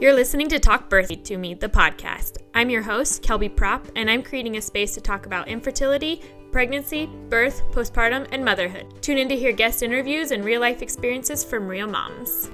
You're listening to Talk Birthy To Me, the podcast. I'm your host, Kelby Prop, and I'm creating a space to talk about infertility, pregnancy, birth, postpartum, and motherhood. Tune in to hear guest interviews and real life experiences from real moms.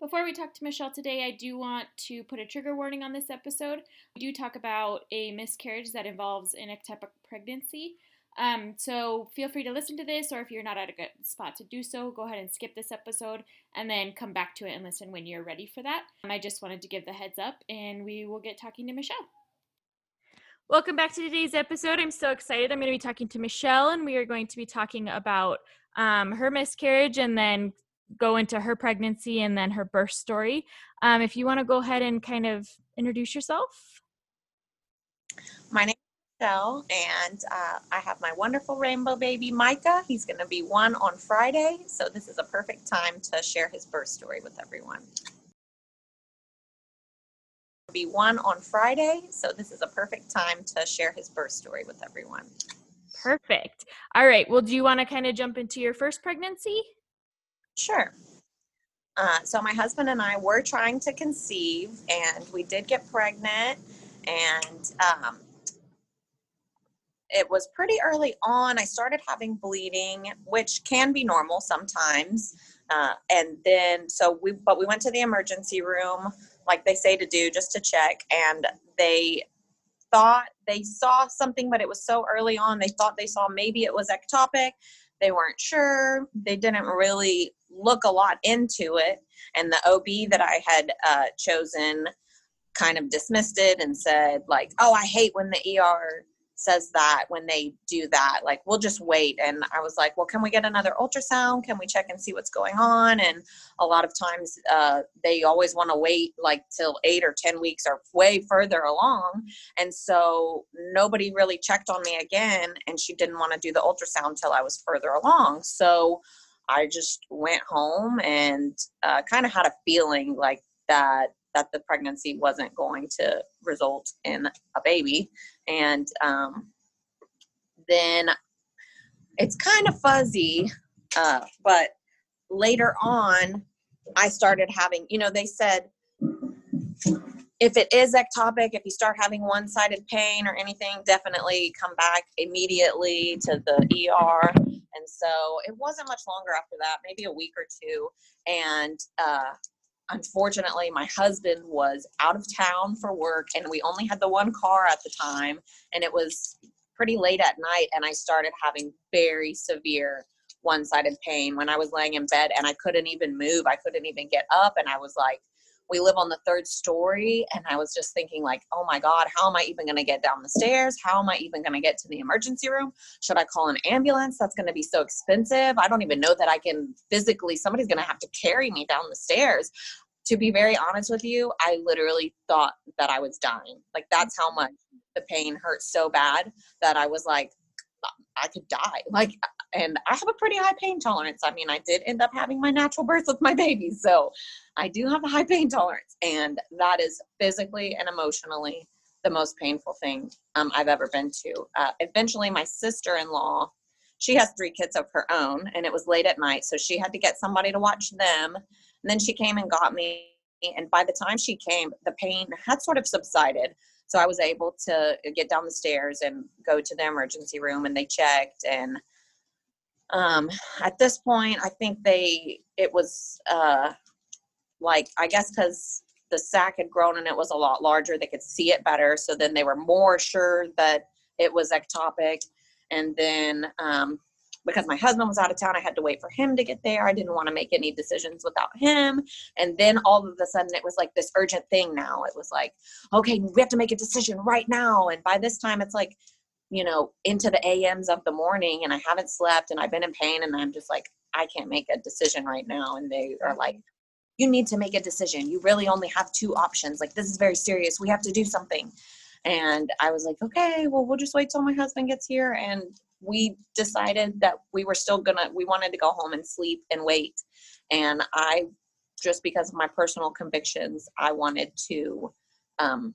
Before we talk to Michelle today, I do want to put a trigger warning on this episode. We do talk about a miscarriage that involves an ectopic pregnancy. Um, so feel free to listen to this, or if you're not at a good spot to do so, go ahead and skip this episode and then come back to it and listen when you're ready for that. Um, I just wanted to give the heads up, and we will get talking to Michelle. Welcome back to today's episode. I'm so excited. I'm going to be talking to Michelle, and we are going to be talking about um, her miscarriage and then go into her pregnancy and then her birth story. Um, if you want to go ahead and kind of introduce yourself. My name Michelle, and uh, I have my wonderful rainbow baby Micah. He's going to be one on Friday, so this is a perfect time to share his birth story with everyone. Be one on Friday, so this is a perfect time to share his birth story with everyone. Perfect. All right. Well, do you want to kind of jump into your first pregnancy? Sure. Uh, so my husband and I were trying to conceive, and we did get pregnant, and um, it was pretty early on. I started having bleeding, which can be normal sometimes. Uh, and then, so we, but we went to the emergency room, like they say to do, just to check. And they thought they saw something, but it was so early on. They thought they saw maybe it was ectopic. They weren't sure. They didn't really look a lot into it. And the OB that I had uh, chosen kind of dismissed it and said, like, oh, I hate when the ER says that when they do that like we'll just wait. And i was like well can we get another ultrasound? Can we check and see what's going on? And a lot of times uh, they always want to wait like till eight or ten weeks or way further along. And so nobody really checked on me again and she didn't want to do the ultrasound till i was further along. So i just went home and uh, kind of had a feeling like that that the pregnancy wasn't going to result in a baby. And um, then it's kind of fuzzy, uh, but later on, I started having, you know, they said if it is ectopic, if you start having one sided pain or anything, definitely come back immediately to the ER. And so it wasn't much longer after that, maybe a week or two. And uh, unfortunately my husband was out of town for work and we only had the one car at the time and it was pretty late at night and i started having very severe one-sided pain. When i was laying in bed and i couldn't even move i couldn't even get up and i was like we live on the third story and i was just thinking like oh my god how am i even going to get down the stairs? How am i even going to get to the emergency room? Should i call an ambulance? That's going to be so expensive. I don't even know that i can physically somebody's going to have to carry me down the stairs. To be very honest with you i literally thought that i was dying. Like that's how much the pain hurt so bad that i was like I could die. Like, and I have a pretty high pain tolerance. I mean, I did end up having my natural birth with my baby. So I do have a high pain tolerance. And that is physically and emotionally the most painful thing um, I've ever been to. Uh, eventually, my sister in law, she has three kids of her own, and it was late at night. So she had to get somebody to watch them. And then she came and got me. And by the time she came, the pain had sort of subsided. So I was able to get down the stairs and go to the emergency room, and they checked. And um, at this point, I think they it was uh, like I guess because the sac had grown and it was a lot larger, they could see it better. So then they were more sure that it was ectopic. And then um, because my husband was out of town, I had to wait for him to get there. I didn't want to make any decisions without him. And then all of a sudden, it was like this urgent thing now. It was like, okay, we have to make a decision right now. And by this time, it's like, you know, into the AMs of the morning, and I haven't slept and I've been in pain, and I'm just like, I can't make a decision right now. And they are like, you need to make a decision. You really only have two options. Like, this is very serious. We have to do something. And I was like, okay, well, we'll just wait till my husband gets here. And we decided that we were still gonna we wanted to go home and sleep and wait. And i just because of my personal convictions i wanted to um,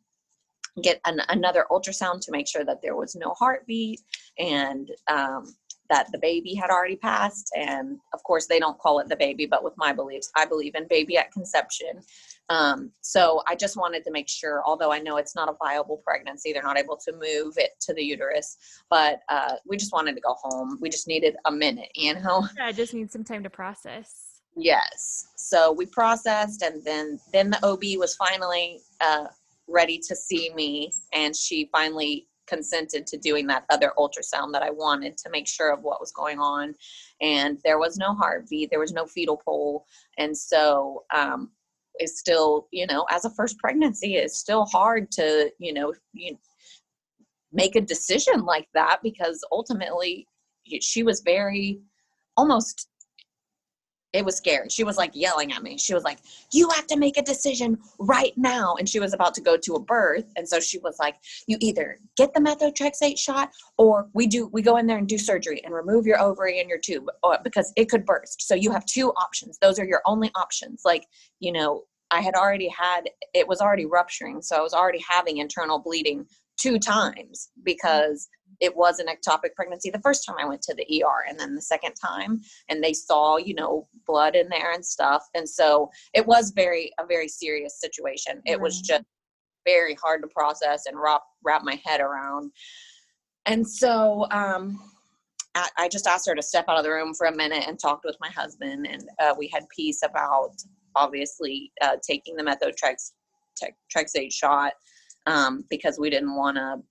get an, another ultrasound to make sure that there was no heartbeat and um, that the baby had already passed. And of course, they don't call it the baby, but with my beliefs, I believe in baby at conception. Um, so I just wanted to make sure, although I know it's not a viable pregnancy, they're not able to move it to the uterus, but uh, we just wanted to go home. We just needed a minute, you know? Yeah, I just need some time to process. Yes. So we processed, and then then the OB was finally uh, ready to see me, and she finally consented to doing that other ultrasound that I wanted to make sure of what was going on. And there was no heartbeat, there was no fetal pole. And so um, it's still, you know, as a first pregnancy, it's still hard to, you know, you make a decision like that because ultimately she was very almost it was scary. She was like yelling at me. She was like, You have to make a decision right now. And she was about to go to a birth. And so she was like, You either get the methotrexate shot or we do we go in there and do surgery and remove your ovary and your tube uh, because it could burst. So you have two options. Those are your only options. Like, you know, I had already had it was already rupturing. So I was already having internal bleeding two times because it was an ectopic pregnancy the first time I went to the ER and then the second time and they saw, you know, blood in there and stuff. And so it was very a very serious situation. It was just very hard to process and wrap wrap my head around. And so um I, I just asked her to step out of the room for a minute and talked with my husband and uh, we had peace about obviously uh, taking the methotrexate shot um, because we didn't want to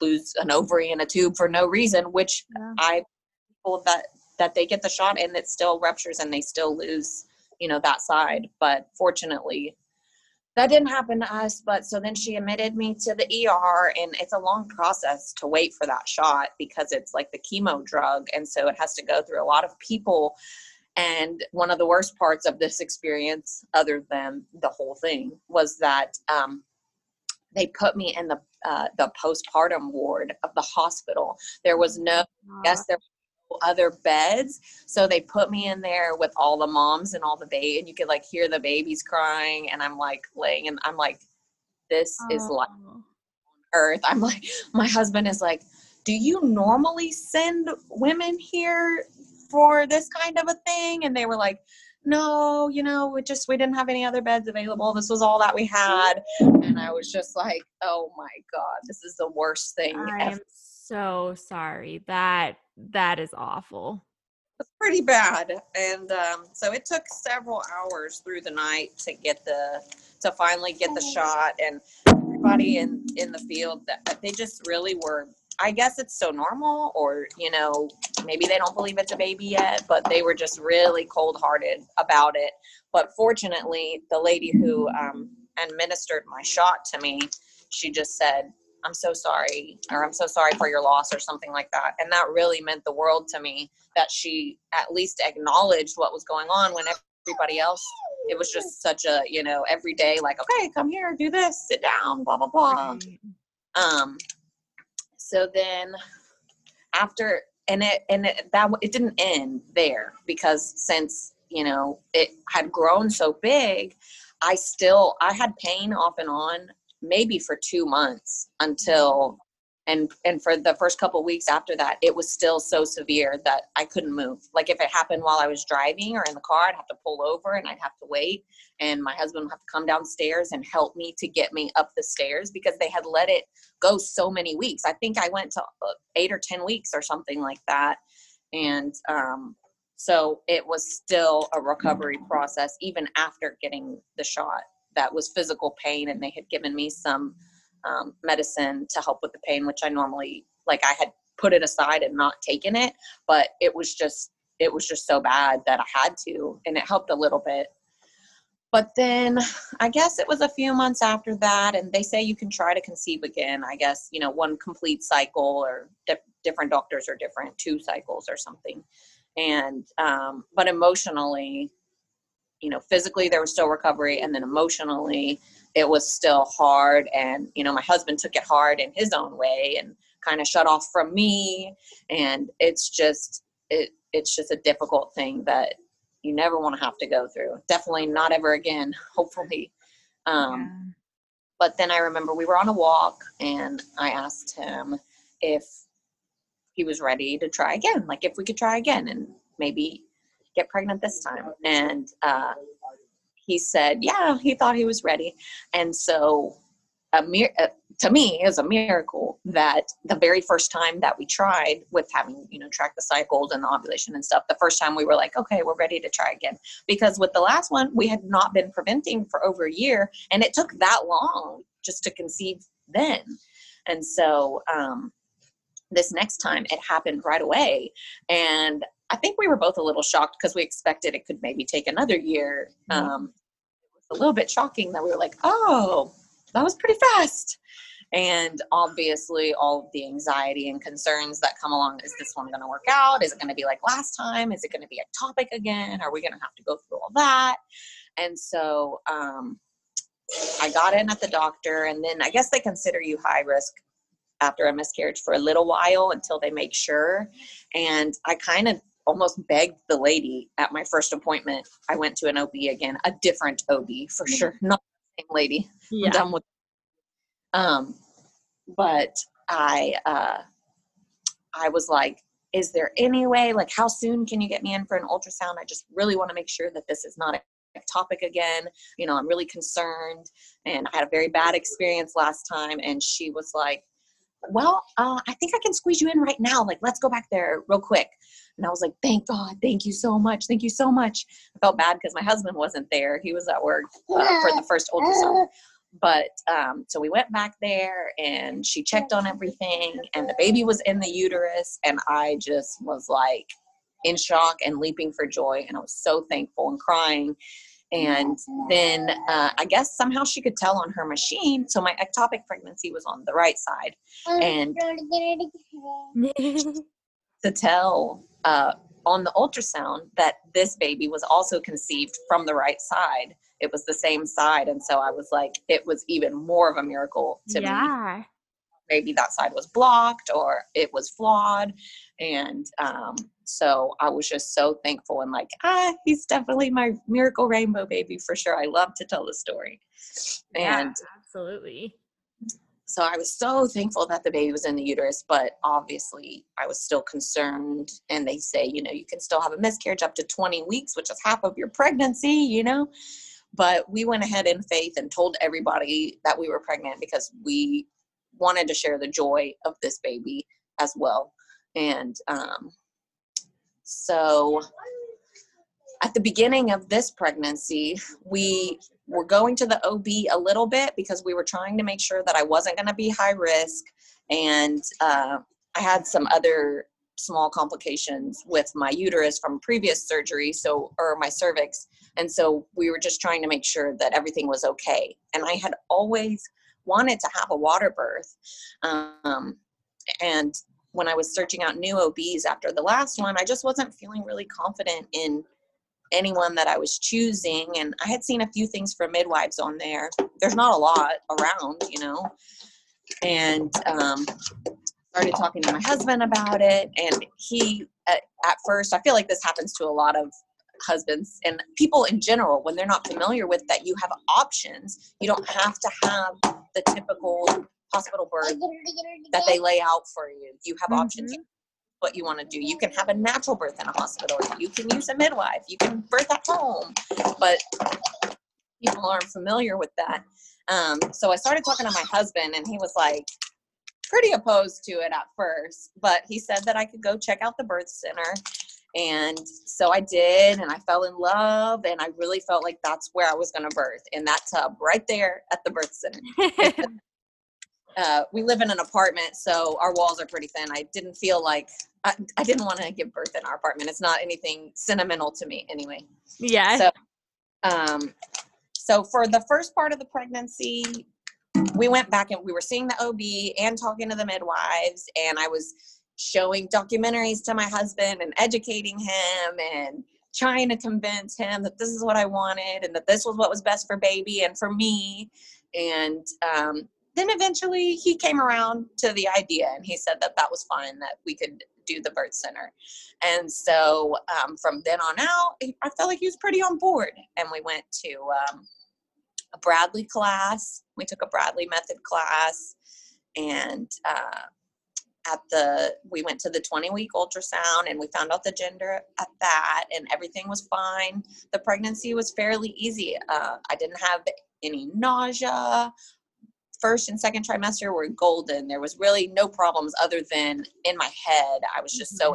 lose an ovary in a tube for no reason, which yeah. I people that that they get the shot and it still ruptures and they still lose, you know, that side. But fortunately, that didn't happen to us. But so then she admitted me to the ER, and it's a long process to wait for that shot because it's like the chemo drug, and so it has to go through a lot of people. And one of the worst parts of this experience, other than the whole thing, was that um, they put me in the uh, the postpartum ward of the hospital. There was no, yes, there were no other beds, so they put me in there with all the moms and all the baby, and you could like hear the babies crying, and I'm like laying, and I'm like, this oh. is like earth. I'm like, my husband is like, do you normally send women here for this kind of a thing? And they were like, no, you know, we just we didn't have any other beds available. This was all that we had. And I was just like, oh my God, this is the worst thing. I ever. am so sorry. That that is awful. It's pretty bad. And um, so it took several hours through the night to get the to finally get the shot and everybody in in the field that they just really were I guess it's so normal, or you know, maybe they don't believe it's a baby yet, but they were just really cold hearted about it. But fortunately, the lady who um, administered my shot to me, she just said, I'm so sorry, or I'm so sorry for your loss, or something like that. And that really meant the world to me that she at least acknowledged what was going on when everybody else, it was just such a, you know, every day, like, okay, come here, do this, sit down, blah, blah, blah. Um, so then after and it and it, that it didn't end there because since you know it had grown so big i still i had pain off and on maybe for two months until and and for the first couple weeks after that it was still so severe that i couldn't move. Like if it happened while i was driving or in the car i'd have to pull over and i'd have to wait. And my husband would have to come downstairs and help me to get me up the stairs because they had let it go so many weeks. I think i went to uh, eight or ten weeks or something like that. And um, so it was still a recovery process even after getting the shot that was physical pain and they had given me some um, medicine to help with the pain, which I normally like I had put it aside and not taken it, but it was just it was just so bad that I had to, and it helped a little bit. But then I guess it was a few months after that, and they say you can try to conceive again. I guess you know one complete cycle, or di- different doctors are different, two cycles or something. And um, but emotionally, you know, physically there was still recovery, and then emotionally it was still hard and you know my husband took it hard in his own way and kind of shut off from me and it's just it it's just a difficult thing that you never want to have to go through definitely not ever again hopefully um yeah. but then i remember we were on a walk and i asked him if he was ready to try again, like if we could try again and maybe get pregnant this time. And uh, he said, yeah, he thought he was ready. And so, a uh, to me, it was a miracle that the very first time that we tried with having, you know, track the cycles and the ovulation and stuff, the first time we were like, okay, we're ready to try again. Because with the last one, we had not been preventing for over a year, and it took that long just to conceive then. And so, um, this next time it happened right away and i think we were both a little shocked because we expected it could maybe take another year. Mm-hmm. um, it was a little bit shocking that we were like oh that was pretty fast. And obviously all of the anxiety and concerns that come along is this one going to work out? Is it going to be like last time? Is it going to be ectopic again? Are we going to have to go through all that? And so um, i got in at the doctor and then i guess they consider you high risk after a miscarriage for a little while until they make sure. And I kind of almost begged the lady at my first appointment. I went to an OB again, a different OB for sure, not the same lady. I'm done with. Um, but I, uh, I was like, is there any way, like, how soon can you get me in for an ultrasound? I just really want to make sure that this is not a topic again. You know, I'm really concerned, and I had a very bad experience last time. And she was like, well, uh, I think I can squeeze you in right now. Like, let's go back there real quick. And I was like, thank God, thank you so much, thank you so much. I felt bad because my husband wasn't there; he was at work uh, for the first ultrasound. But um, so we went back there, and she checked on everything, and the baby was in the uterus, and I just was like in shock and leaping for joy, and I was so thankful and crying. And then uh, I guess somehow she could tell on her machine. So my ectopic pregnancy was on the right side, and to tell uh, on the ultrasound that this baby was also conceived from the right side. It was the same side. And so I was like, it was even more of a miracle to me. Maybe that side was blocked or it was flawed. And um, so I was just so thankful and like, ah, he's definitely my miracle rainbow baby for sure. I love to tell the story. Yeah, And absolutely. so I was so thankful that the baby was in the uterus, but obviously I was still concerned. And they say, you know, you can still have a miscarriage up to 20 weeks, which is half of your pregnancy, you know. But we went ahead in faith and told everybody that we were pregnant because we wanted to share the joy of this baby as well. And um, so at the beginning of this pregnancy, we were going to the OB a little bit because we were trying to make sure that I wasn't going to be high risk. And uh, I had some other small complications with my uterus from previous surgery, so, or my cervix. And so we were just trying to make sure that everything was okay. And I had always wanted to have a water birth. Um, and when I was searching out new OBs after the last one, I just wasn't feeling really confident in anyone that I was choosing. And I had seen a few things for midwives on there. There's not a lot around, you know. And um, started talking to my husband about it. And he, at, at first, I feel like this happens to a lot of husbands and people in general when they're not familiar with that you have options you don't have to have the typical hospital birth that they lay out for you. You have options what you want to do. You can have a natural birth in a hospital. You can use a midwife. You can birth at home. But people aren't familiar with that. Um, so i started talking to my husband and he was like pretty opposed to it at first. But he said that i could go check out the birth center and so I did, and I fell in love, and I really felt like that's where I was going to birth in that tub right there at the birth center. Uh, we live in an apartment, so our walls are pretty thin. I didn't feel like I, I didn't want to give birth in our apartment. It's not anything sentimental to me, anyway. yeah. So, um, so for the first part of the pregnancy, we went back and we were seeing the OB and talking to the midwives, and I was showing documentaries to my husband and educating him and trying to convince him that this is what I wanted and that this was what was best for baby and for me. And um, then eventually he came around to the idea and he said that that was fine, that we could do the birth center. And so um, from then on out, I felt like he was pretty on board. And we went to um, a Bradley class. We took a Bradley method class and uh, at the we went to the 20 week ultrasound and we found out the gender at that and everything was fine. The pregnancy was fairly easy. Uh, i didn't have any nausea. First and second trimester were golden. There was really no problems other than in my head. I was just so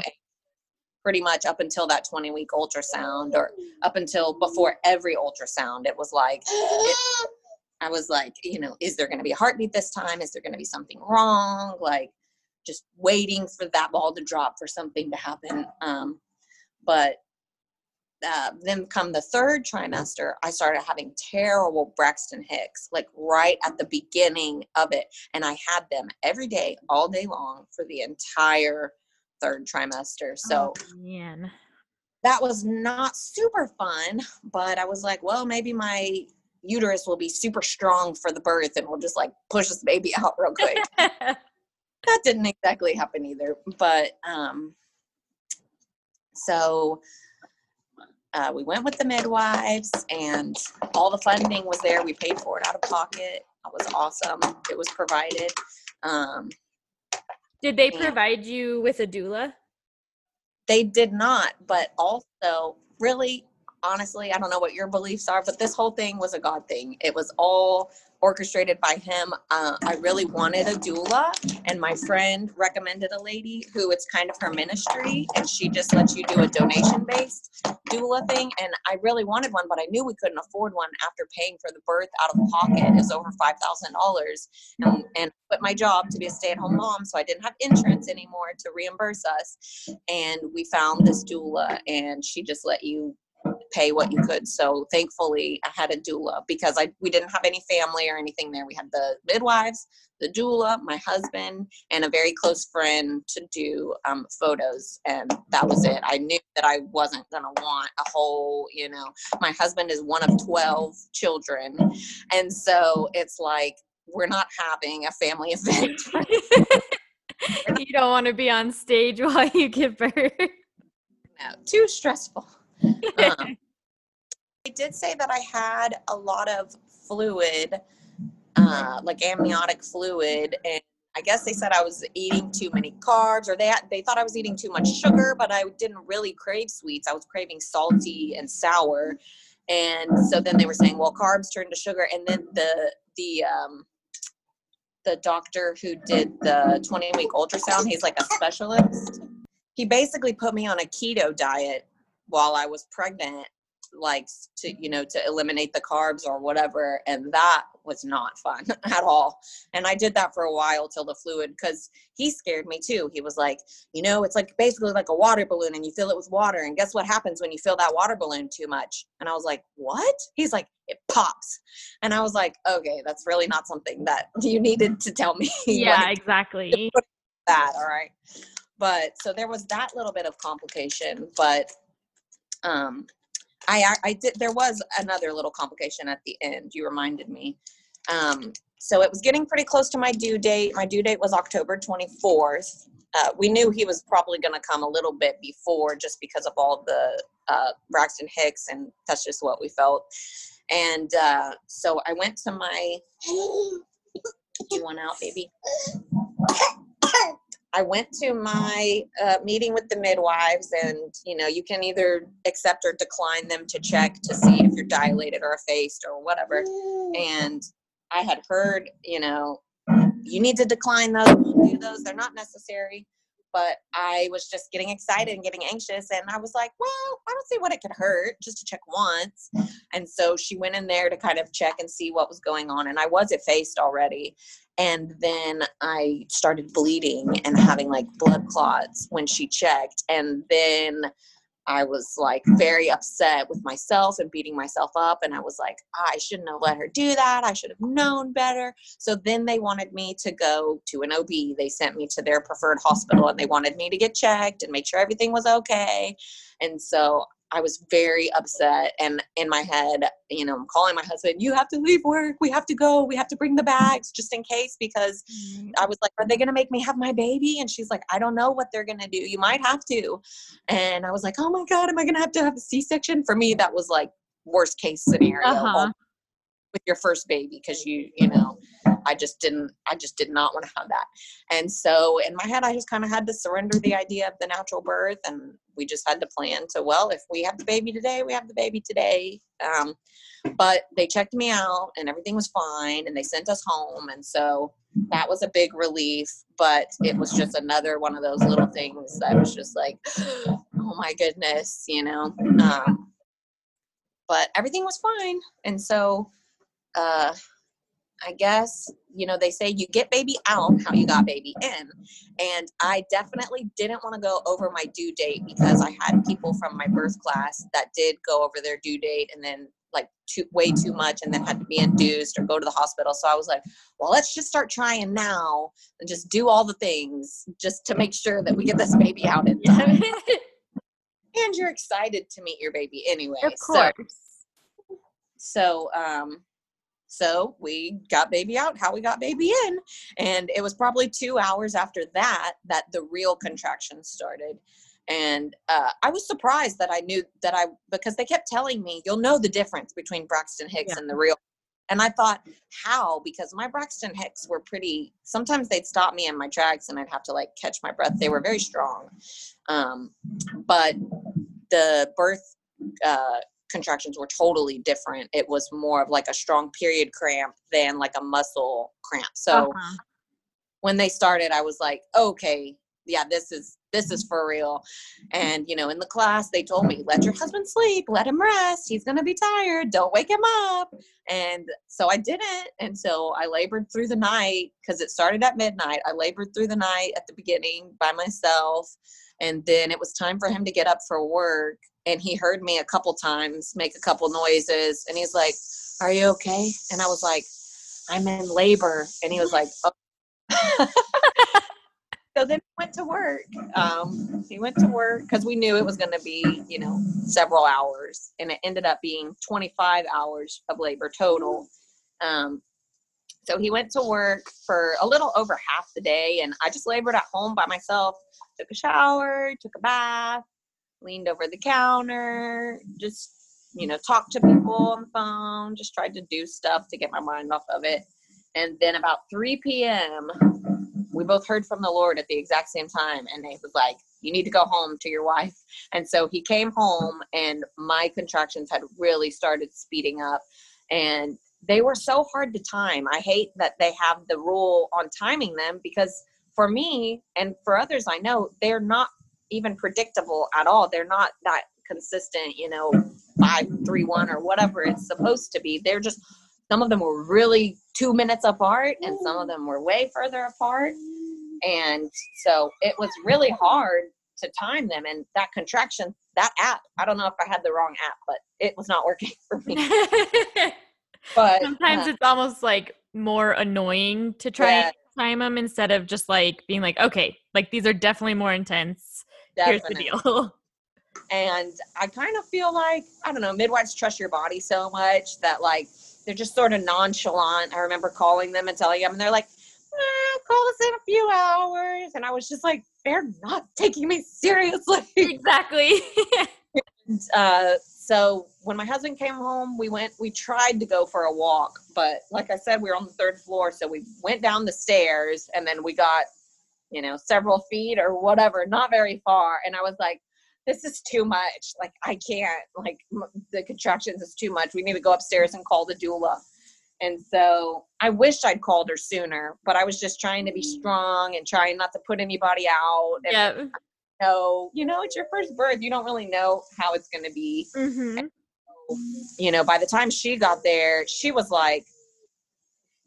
pretty much up until that 20 week ultrasound or up until before every ultrasound. It was like it, i was like you know is there going to be a heartbeat this time? Is there going to be something wrong? Like just waiting for that ball to drop for something to happen um, but uh, then come the third trimester i started having terrible braxton hicks like right at the beginning of it and i had them every day all day long for the entire third trimester. So oh, man. that was not super fun, but I was like, well, maybe my uterus will be super strong for the birth and we'll just like push this baby out real quick. that didn't exactly happen either. But um so uh, we went with the midwives and all the funding was there. We paid for it out of pocket. It was awesome. It was provided. Um, did they provide you with a doula? They did not, but also really honestly, I don't know what your beliefs are, but this whole thing was a God thing. It was all orchestrated by him. Uh, I really wanted a doula, and my friend recommended a lady who it's kind of her ministry, and she just lets you do a donation based doula thing. And I really wanted one, but I knew we couldn't afford one after paying for the birth out of pocket is over five thousand dollars, and and quit my job to be a stay at home mom, so I didn't have insurance anymore to reimburse us. And we found this doula, and she just let you pay what you could. So thankfully, I had a doula because I we didn't have any family or anything there. We had the midwives, the doula, my husband, and a very close friend to do um, photos, and that was it. I knew that I wasn't gonna want a whole, you know. My husband is one of twelve children, and so it's like we're not having a family event. you don't want to be on stage while you give birth. No, too stressful. Um, I did say that I had a lot of fluid, uh, like amniotic fluid, and I guess they said I was eating too many carbs, or they they thought I was eating too much sugar, but I didn't really crave sweets. I was craving salty and sour, and so then they were saying, well, carbs turn to sugar, and then the the um, the doctor who did the 20 week ultrasound, he's like a specialist. He basically put me on a keto diet while I was pregnant, like to, mm. you know, to eliminate the carbs or whatever. And that was not fun at all. And I did that for a while till the fluid, because he scared me too. He was like, you know, it's like basically like a water balloon and you fill it with water. And guess what happens when you fill that water balloon too much? And I was like, what? He's like, it pops. And I was like, okay, that's really not something that you needed to tell me. Yeah, exactly. That, all right. But so there was that little bit of complication, but um, I, I did, there was another little complication at the end. You reminded me. Um, so it was getting pretty close to my due date. My due date was October 24th. Uh, we knew he was probably going to come a little bit before just because of all the uh, Braxton Hicks, and that's just what we felt. And uh, so I went to my. You want out, baby. I went to my uh, meeting with the midwives, and you know, you can either accept or decline them to check to see if you're dilated or effaced or whatever. And I had heard, you know, you need to decline those, do those, they're not necessary. But I was just getting excited and getting anxious, and I was like, well, I don't see what it could hurt just to check once. And so she went in there to kind of check and see what was going on, and I was effaced already and then i started bleeding and having like blood clots when she checked and then i was like very upset with myself and beating myself up and i was like i shouldn't have let her do that. I should have known better. So then they wanted me to go to an ob they sent me to their preferred hospital and they wanted me to get checked and make sure everything was okay. And so I was very upset. And in my head, you know, I'm calling my husband, you have to leave work. We have to go. We have to bring the bags just in case because mm-hmm. I was like, are they going to make me have my baby? And she's like, I don't know what they're going to do. You might have to. And I was like, oh my God, am I going to have to have a C section? For me, that was like worst case scenario uh-huh. with your first baby because you, you know, I just didn't, I just did not want to have that. And so in my head, I just kind of had to surrender the idea of the natural birth. And we just had to plan to, well, if we have the baby today, we have the baby today. Um, but they checked me out and everything was fine and they sent us home. And so that was a big relief, but it was just another one of those little things that was just like, oh my goodness, you know. Um, but everything was fine. And so, uh, I guess, you know, they say you get baby out how you got baby in. And I definitely didn't want to go over my due date because I had people from my birth class that did go over their due date and then like too way too much and then had to be induced or go to the hospital. So I was like, well, let's just start trying now and just do all the things just to make sure that we get this baby out in time. and you're excited to meet your baby anyway. Of course. So, so um so we got baby out how we got baby in and it was probably two hours after that that the real contractions started and uh, i was surprised that i knew that i because they kept telling me you'll know the difference between braxton hicks yeah. and the real and i thought how because my braxton hicks were pretty sometimes they'd stop me in my tracks and i'd have to like catch my breath they were very strong um, but the birth uh, contractions were totally different. It was more of like a strong period cramp than like a muscle cramp. So uh-huh. when they started, I was like, okay, yeah, this is this is for real. And you know, in the class, they told me, let your husband sleep, let him rest. He's gonna be tired. Don't wake him up. And so I didn't until I labored through the night because it started at midnight. I labored through the night at the beginning by myself. And then it was time for him to get up for work and he heard me a couple times make a couple noises and he's like are you okay and i was like i'm in labor and he was like oh. so then he went to work um, he went to work because we knew it was going to be you know several hours and it ended up being 25 hours of labor total um, so he went to work for a little over half the day and i just labored at home by myself took a shower took a bath leaned over the counter, just, you know, talked to people on the phone, just tried to do stuff to get my mind off of it. And then about 3 p.m., we both heard from the Lord at the exact same time. And he was like, You need to go home to your wife. And so he came home, and my contractions had really started speeding up. And they were so hard to time. I hate that they have the rule on timing them because for me and for others I know, they're not even predictable at all. They're not that consistent, you know, five, three, one, or whatever it's supposed to be. They're just some of them were really two minutes apart, and some of them were way further apart. And so it was really hard to time them. And that contraction, that app, I don't know if I had the wrong app, but it was not working for me. but sometimes uh, it's almost like more annoying to try yeah. and time them instead of just like being like, okay, like these are definitely more intense. Definitely. Here's the deal. and I kind of feel like, I don't know, midwives trust your body so much that like they're just sort of nonchalant. I remember calling them and telling them, and they're like, eh, call us in a few hours. And I was just like, they're not taking me seriously. Exactly. and, uh, so when my husband came home, we went, we tried to go for a walk, but like I said, we were on the third floor. So we went down the stairs and then we got you know, several feet or whatever, not very far. And I was like, this is too much. Like, I can't, like, the contractions is too much. We need to go upstairs and call the doula. And so I wish I'd called her sooner, but I was just trying to be strong and trying not to put anybody out. And yeah. So, you know, it's your first birth. You don't really know how it's going to be. Mm-hmm. So, you know, by the time she got there, she was like,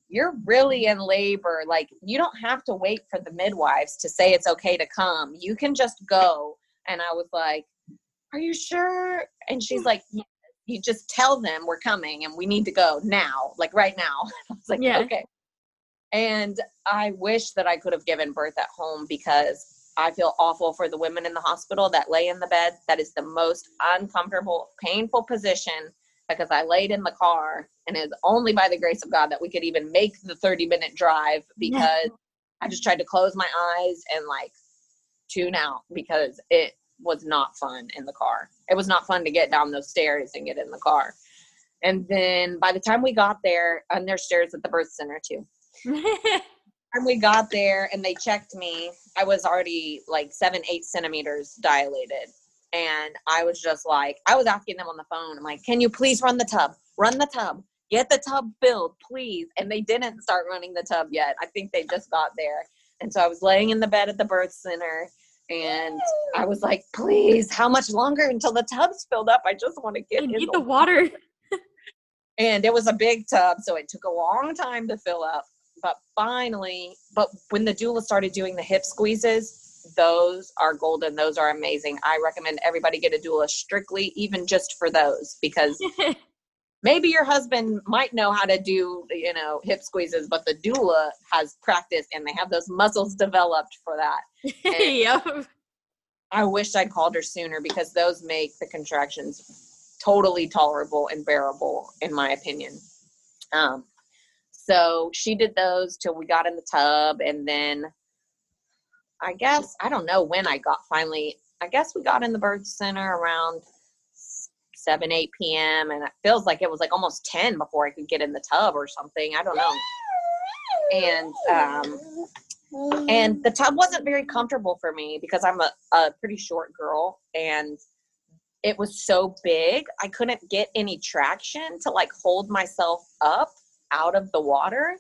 you're really in labor. Like, you don't have to wait for the midwives to say it's okay to come. You can just go. And I was like, Are you sure? And she's hmm. like, yeah. You just tell them we're coming and we need to go now, like right now. I was like, yeah. Okay. And I wish that I could have given birth at home because I feel awful for the women in the hospital that lay in the bed. That is the most uncomfortable, painful position because I laid in the car and it's only by the grace of God that we could even make the 30 minute drive because I just tried to close my eyes and like tune out because it was not fun in the car. It was not fun to get down those stairs and get in the car. And then by the time we got there, and there's stairs at the birth center too. and we got there and they checked me, I was already like seven, eight centimeters dilated. And I was just like, I was asking them on the phone, I'm like, can you please run the tub? Run the tub. Get the tub filled, please. And they didn't start running the tub yet. I think they just got there. And so I was laying in the bed at the birth center and I was like, please, how much longer until the tub's filled up? I just want to get I in need the water. and it was a big tub so it took a long time to fill up but finally but when the doula started doing the hip squeezes those are golden those are amazing. I recommend everybody get a doula strictly even just for those because maybe your husband might know how to do you know hip squeezes but the doula has practice and they have those muscles developed for that. Yep. i wish i'd called her sooner because those make the contractions totally tolerable and bearable in my opinion. Um, so she did those till we got in the tub and then i guess i don't know when i got finally i guess we got in the birth center around 7 8 p.m and it feels like it was like almost 10 before i could get in the tub or something i don't know. And um and the tub wasn't very comfortable for me because i'm a, a pretty short girl and it was so big i couldn't get any traction to like hold myself up out of the water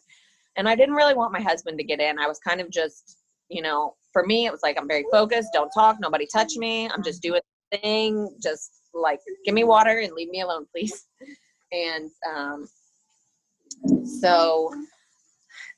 and i didn't really want my husband to get in i was kind of just you know for me it was like i'm very focused don't talk nobody touch me i'm just doing the thing just like give me water and leave me alone please. And um so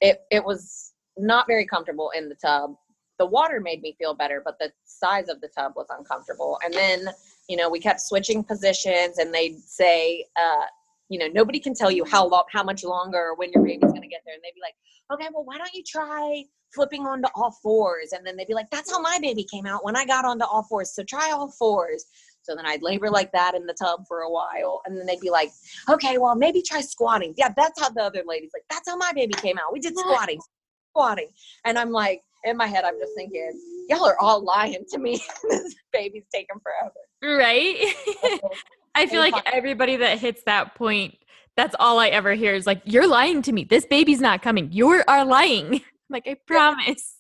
it it was not very comfortable in the tub. The water made me feel better but the size of the tub was uncomfortable. And then you know we kept switching positions and they'd say uh you know nobody can tell you how long how much longer or when your baby's going to get there and they'd be like okay well why don't you try flipping onto all fours and then they'd be like that's how my baby came out when i got onto all fours so try all fours so then I'd labor like that in the tub for a while. And then they'd be like, okay, well, maybe try squatting. Yeah, that's how the other lady's like, that's how my baby came out. We did squatting, squatting. And I'm like, in my head, I'm just thinking, y'all are all lying to me. this baby's taking forever. Right? I feel like everybody that hits that point, that's all I ever hear is like, you're lying to me. This baby's not coming. You are lying. like, I promise.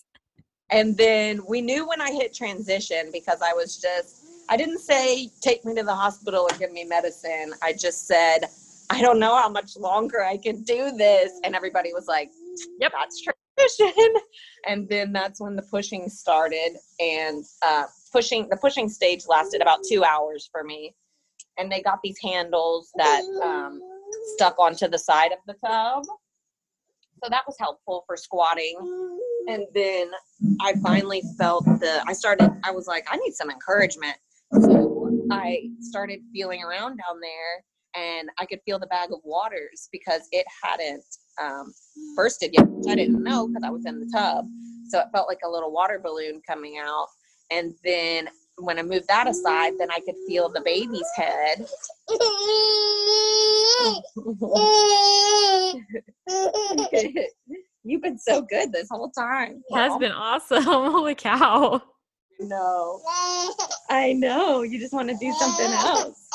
And then we knew when I hit transition because I was just, I didn't say take me to the hospital and give me medicine. I just said, I don't know how much longer I can do this. And everybody was like, Yep, that's transition. And then that's when the pushing started. And uh, pushing the pushing stage lasted about two hours for me. And they got these handles that um, stuck onto the side of the tub. So that was helpful for squatting. And then I finally felt the, I started, I was like, I need some encouragement. So I started feeling around down there and I could feel the bag of waters because it hadn't um, bursted yet, which I didn't know because I was in the tub. So it felt like a little water balloon coming out. And then when I moved that aside, then I could feel the baby's head. You've been so good this whole time. Has been awesome. Holy cow. No. I know. You just want to do something else.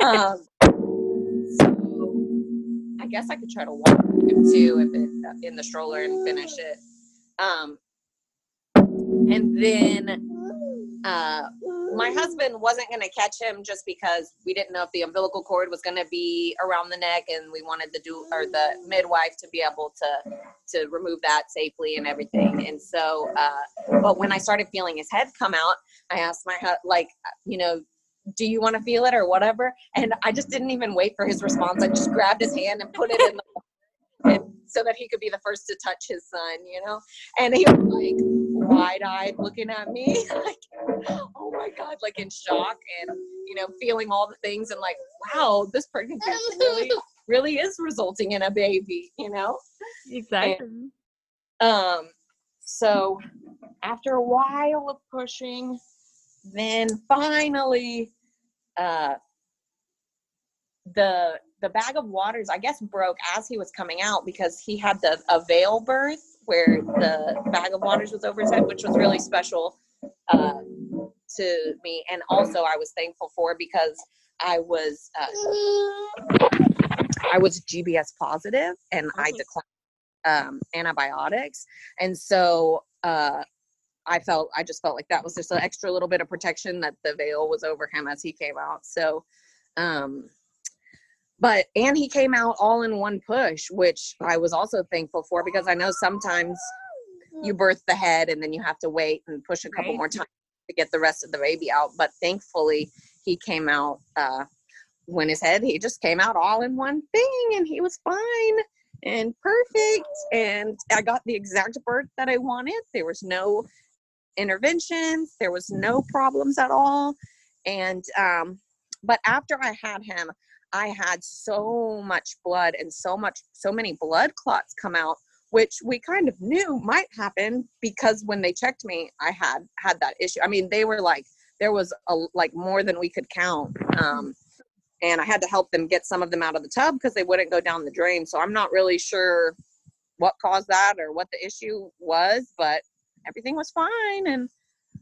um, so I guess I could try to walk him too if it in the stroller and finish it. Um, and then uh, my husband wasn't going to catch him just because we didn't know if the umbilical cord was going to be around the neck, and we wanted the do or the midwife to be able to to remove that safely and everything. And so, uh, but when I started feeling his head come out, I asked my like, you know, do you want to feel it or whatever? And I just didn't even wait for his response. I just grabbed his hand and put it in the and so that he could be the first to touch his son, you know? And he was like wide eyed looking at me, like, oh my God, like in shock and, you know, feeling all the things and like, wow, this pregnancy really, really is resulting in a baby, you know? Exactly. And, um, so after a while of pushing, then finally, uh, the the bag of waters i guess broke as he was coming out because he had the a veil birth where the bag of waters was over his head which was really special uh, to me. And also i was thankful for because I was uh, I was GBS positive and I declined um, antibiotics, and so uh, I felt I just felt like that was just an extra little bit of protection that the veil was over him as he came out. So, um, but and he came out all in one push, which I was also thankful for because I know sometimes you birth the head and then you have to wait and push a couple Right. more times to get the rest of the baby out. But thankfully, he came out uh, when his head he just came out all in one thing, and he was fine and perfect. And I got the exact birth that I wanted. There was no interventions. There was no problems at all. And um, but after I had him, I had so much blood and so much so many blood clots come out which we kind of knew might happen because when they checked me i had had that issue. I mean they were like there was a like more than we could count um and i had to help them get some of them out of the tub because they wouldn't go down the drain. So i'm not really sure what caused that or what the issue was but everything was fine and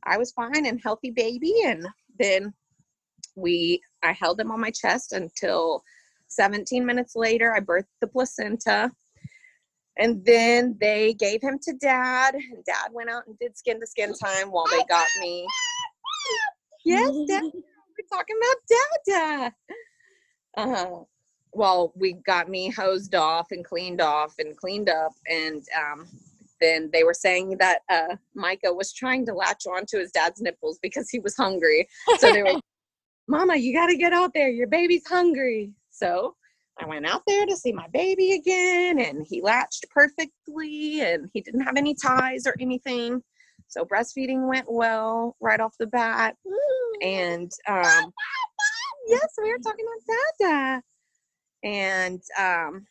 i was fine and healthy baby and then we i held him on my chest until 17 minutes later i birthed the placenta. And then they gave him to dad and dad went out and did skin to skin time while they got me. Yes dad we're talking about dada. Uh, well we got me hosed off and cleaned off and cleaned up and um, then they were saying that uh, micah was trying to latch onto his dad's nipples because he was hungry. So they were mama you got to get out there your baby's hungry so I went out there to see my baby again, and he latched perfectly, and he didn't have any ties or anything. So breastfeeding went well right off the bat. And um, yes, we were talking about Dada. And um,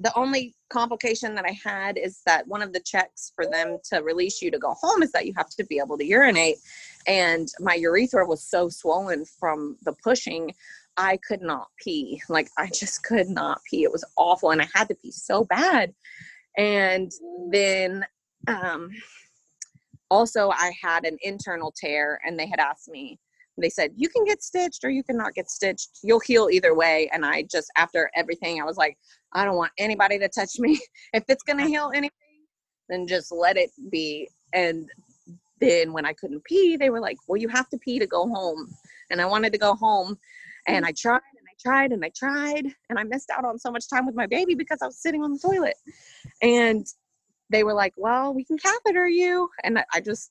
the only complication that I had is that one of the checks for them to release you to go home is that you have to be able to urinate. And my urethra was so swollen from the pushing I could not pee. Like I just could not pee. It was awful and I had to pee so bad. And then um also I had an internal tear and they had asked me they said you can get stitched or you cannot get stitched. You'll heal either way and I just after everything I was like I don't want anybody to touch me. If it's going to heal anything then just let it be. And then when I couldn't pee, they were like, "Well, you have to pee to go home." And I wanted to go home and I tried and I tried and I tried and I missed out on so much time with my baby because I was sitting on the toilet. And they were like, "Well, we can catheter you." And I- just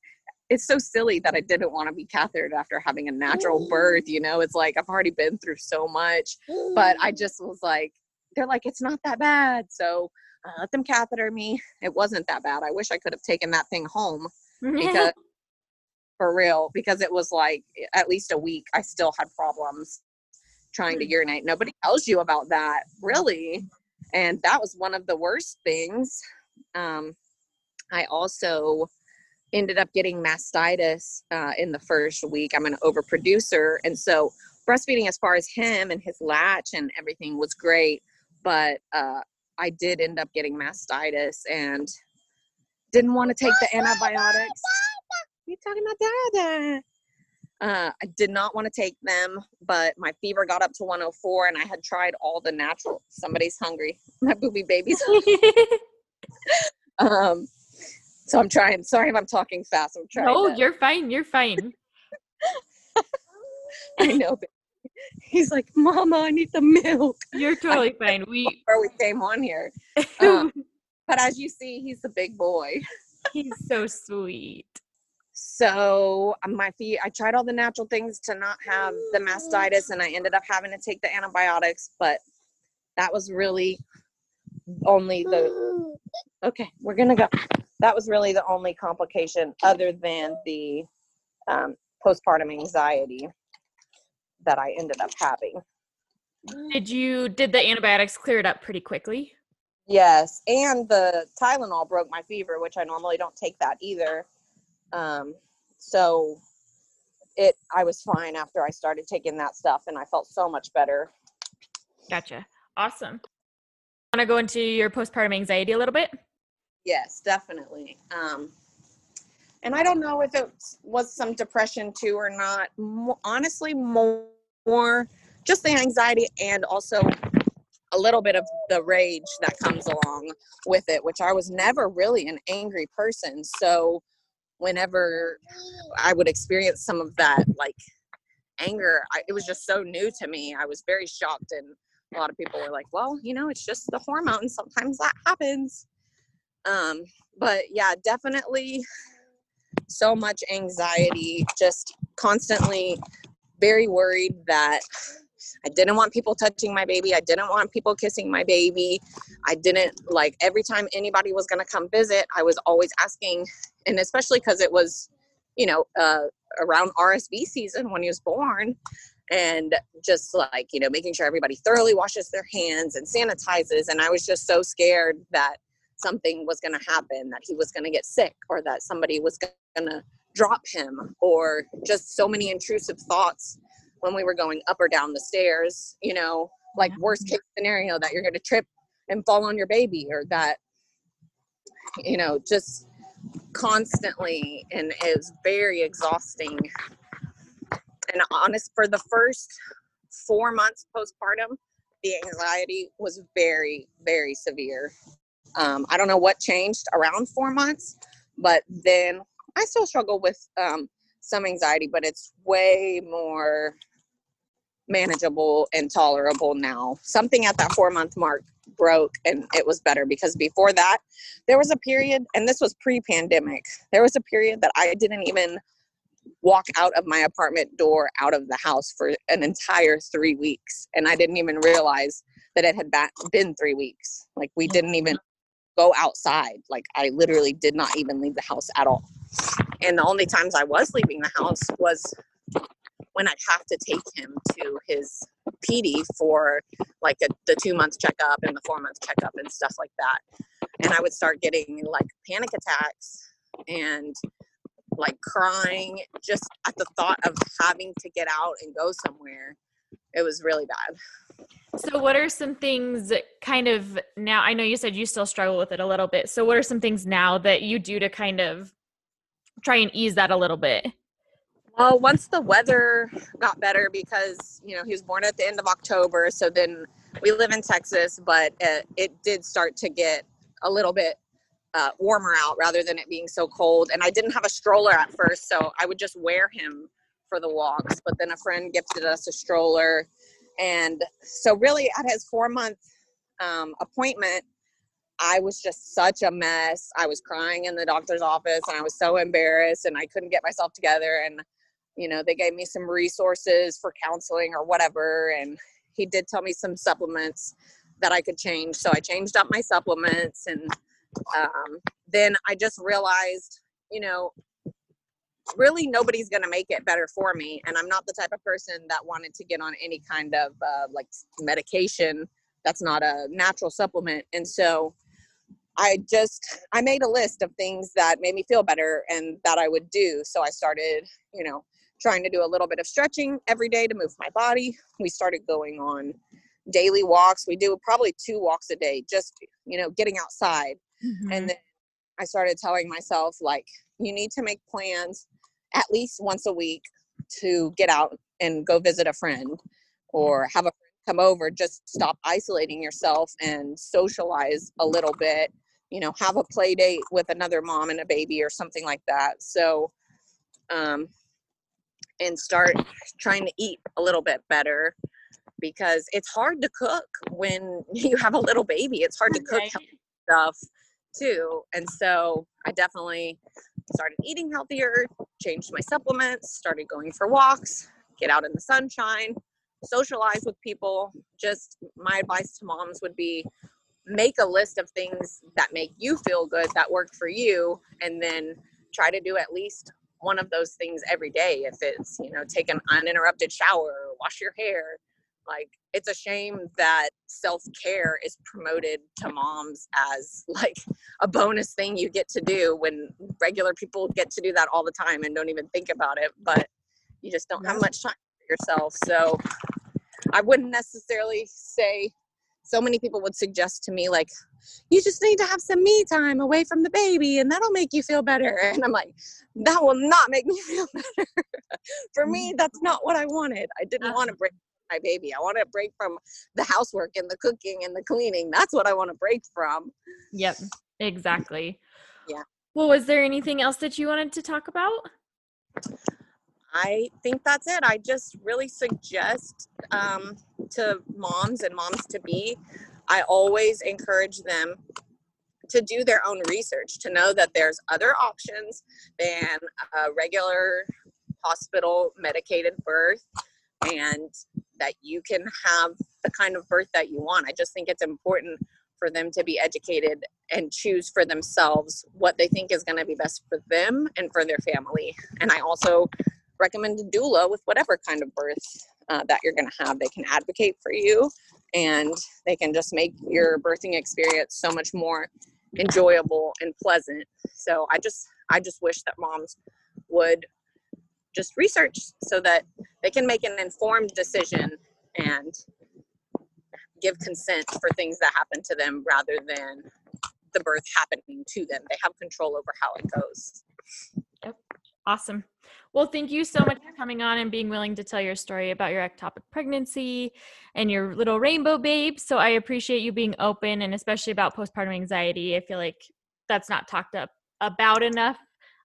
it's so silly that I didn't want to be cathetered after having a natural birth, you know? It's like I've already been through so much, but I just was like they're like it's not that bad. So let them catheter me. It wasn't that bad. I wish I could have taken that thing home because for real because it was like at least a week i still had problems trying to urinate. Nobody tells you about that really and that was one of the worst things. Um, i also ended up getting mastitis uh, in the first week. I'm an overproducer and so breastfeeding as far as him and his latch and everything was great but uh, i did end up getting mastitis and didn't want to take the antibiotics you talking about dada uh, i did not want to take them but my fever got up to 104 and i had tried all the natural somebody's hungry my booby baby's um so i'm trying sorry if i'm talking fast i'm trying no, to- you're fine. You're fine. i know he's like mama i need the milk You're totally fine. We before we came on here um, but as you see he's a big boy he's so sweet. So um, my feet, I tried all the natural things to not have the mastitis, and I ended up having to take the antibiotics. But that was really only the okay. We're gonna go. That was really the only complication, other than the um, postpartum anxiety that I ended up having. Did you did the antibiotics clear it up pretty quickly? Yes, and the Tylenol broke my fever, which I normally don't take that either. Um, so it I was fine after I started taking that stuff, and I felt so much better. Gotcha. Awesome. Want to go into your postpartum anxiety a little bit? Yes, definitely. Um, and I don't know if it was some depression too or not. Mo- honestly, more more just the anxiety and also a little bit of the rage that comes along with it, which I was never really an angry person. So whenever I would experience some of that like anger, I, it was just so new to me. I was very shocked and a lot of people were like, well, you know, it's just the hormones. Sometimes that happens. Um, but yeah, definitely so much anxiety, just constantly very worried that I didn't want people touching my baby. I didn't want people kissing my baby. I didn't like every time anybody was going to come visit, I was always asking, and especially because it was, you know, uh, around RSV season when he was born, and just like, you know, making sure everybody thoroughly washes their hands and sanitizes. And I was just so scared that something was going to happen, that he was going to get sick, or that somebody was going to drop him, or just so many intrusive thoughts when we were going up or down the stairs, you know, like worst case scenario that you're going to trip and fall on your baby or that, you know, just constantly and is very exhausting. And honest, for the first four months postpartum, the anxiety was very, very severe. Um, I don't know what changed around four months, but then I still struggle with um, some anxiety, but it's way more manageable and tolerable now. Something at that four month mark broke and it was better because before that, there was a period, and this was pre pandemic, there was a period that I didn't even walk out of my apartment door out of the house for an entire three weeks. And I didn't even realize that it had been three weeks. Like we didn't even go outside. Like I literally did not even leave the house at all. And the only times I was leaving the house was when I'd have to take him to his PD for like a, the two month checkup and the four month checkup and stuff like that. And I would start getting like panic attacks and like crying just at the thought of having to get out and go somewhere. It was really bad. So, what are some things kind of now? I know you said you still struggle with it a little bit. So, what are some things now that you do to kind of try and ease that a little bit? Well, once the weather got better, because you know he was born at the end of October, so then we live in Texas, but it, it did start to get a little bit uh, warmer out rather than it being so cold. And I didn't have a stroller at first, so I would just wear him for the walks. But then a friend gifted us a stroller, and so really at his four month um, appointment, I was just such a mess. I was crying in the doctor's office, and I was so embarrassed, and I couldn't get myself together, and you know they gave me some resources for counseling or whatever and he did tell me some supplements that i could change. So i changed up my supplements and um, then i just realized you know really nobody's going to make it better for me and i'm not the type of person that wanted to get on any kind of uh, like medication that's not a natural supplement. And so i just i made a list of things that made me feel better and that i would do. So i started you know trying to do a little bit of stretching every day to move my body. We started going on daily walks. We do probably two walks a day, just, you know, getting outside. Mm-hmm. And then I started telling myself, like, you need to make plans at least once a week to get out and go visit a friend or have a friend come over. Just stop isolating yourself and socialize a little bit. You know, have a play date with another mom and a baby or something like that. So, um, and start trying to eat a little bit better because it's hard to cook when you have a little baby. It's hard to cook stuff too. And so I definitely started eating healthier, changed my supplements, started going for walks, get out in the sunshine, socialize with people. Just my advice to moms would be make a list of things that make you feel good that work for you and then try to do at least one of those things every day if it's you know take an uninterrupted shower wash your hair. Like it's a shame that self-care is promoted to moms as like a bonus thing you get to do when regular people get to do that all the time and don't even think about it but you just don't have much time for yourself. So i wouldn't necessarily say so many people would suggest to me like you just need to have some me time away from the baby and that'll make you feel better. And I'm like, that will not make me feel better. For me, mm. that's not what I wanted. I didn't want to break my baby. I want to break from the housework and the cooking and the cleaning. That's what I want to break from. Yep, exactly. Yeah. Well, was there anything else that you wanted to talk about? I think that's it. I just really suggest um, to moms and moms to be, I always encourage them to do their own research, to know that there's other options than a regular hospital medicated birth and that you can have the kind of birth that you want. I just think it's important for them to be educated and choose for themselves what they think is going to be best for them and for their family. And I also recommend a doula with whatever kind of birth uh, that you're going to have. They can advocate for you and they can just make your birthing experience so much more enjoyable and pleasant. So I just I just wish that moms would just research so that they can make an informed decision and give consent for things that happen to them rather than the birth happening to them. They have control over how it goes. Awesome. Well, thank you so much for coming on and being willing to tell your story about your ectopic pregnancy and your little rainbow babe. So I appreciate you being open and especially about postpartum anxiety. I feel like that's not talked up about enough.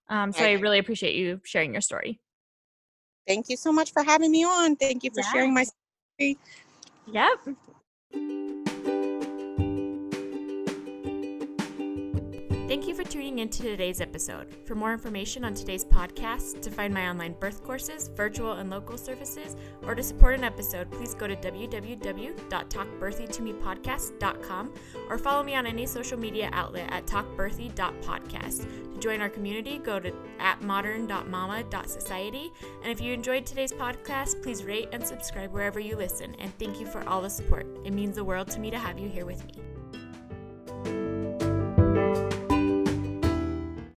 Um, so I really appreciate you sharing your story. Thank you so much for having me on. Thank you for yeah. sharing my story. Yep. Thank you for tuning in to today's episode. For more information on today's podcast, to find my online birth courses, virtual and local services, or to support an episode, please go to www.talkbirthytomepodcast.com or follow me on any social media outlet at talkbirthy.podcast. To join our community, go to at modern.mama.society. And if you enjoyed today's podcast, please rate and subscribe wherever you listen. And thank you for all the support. It means the world to me to have you here with me.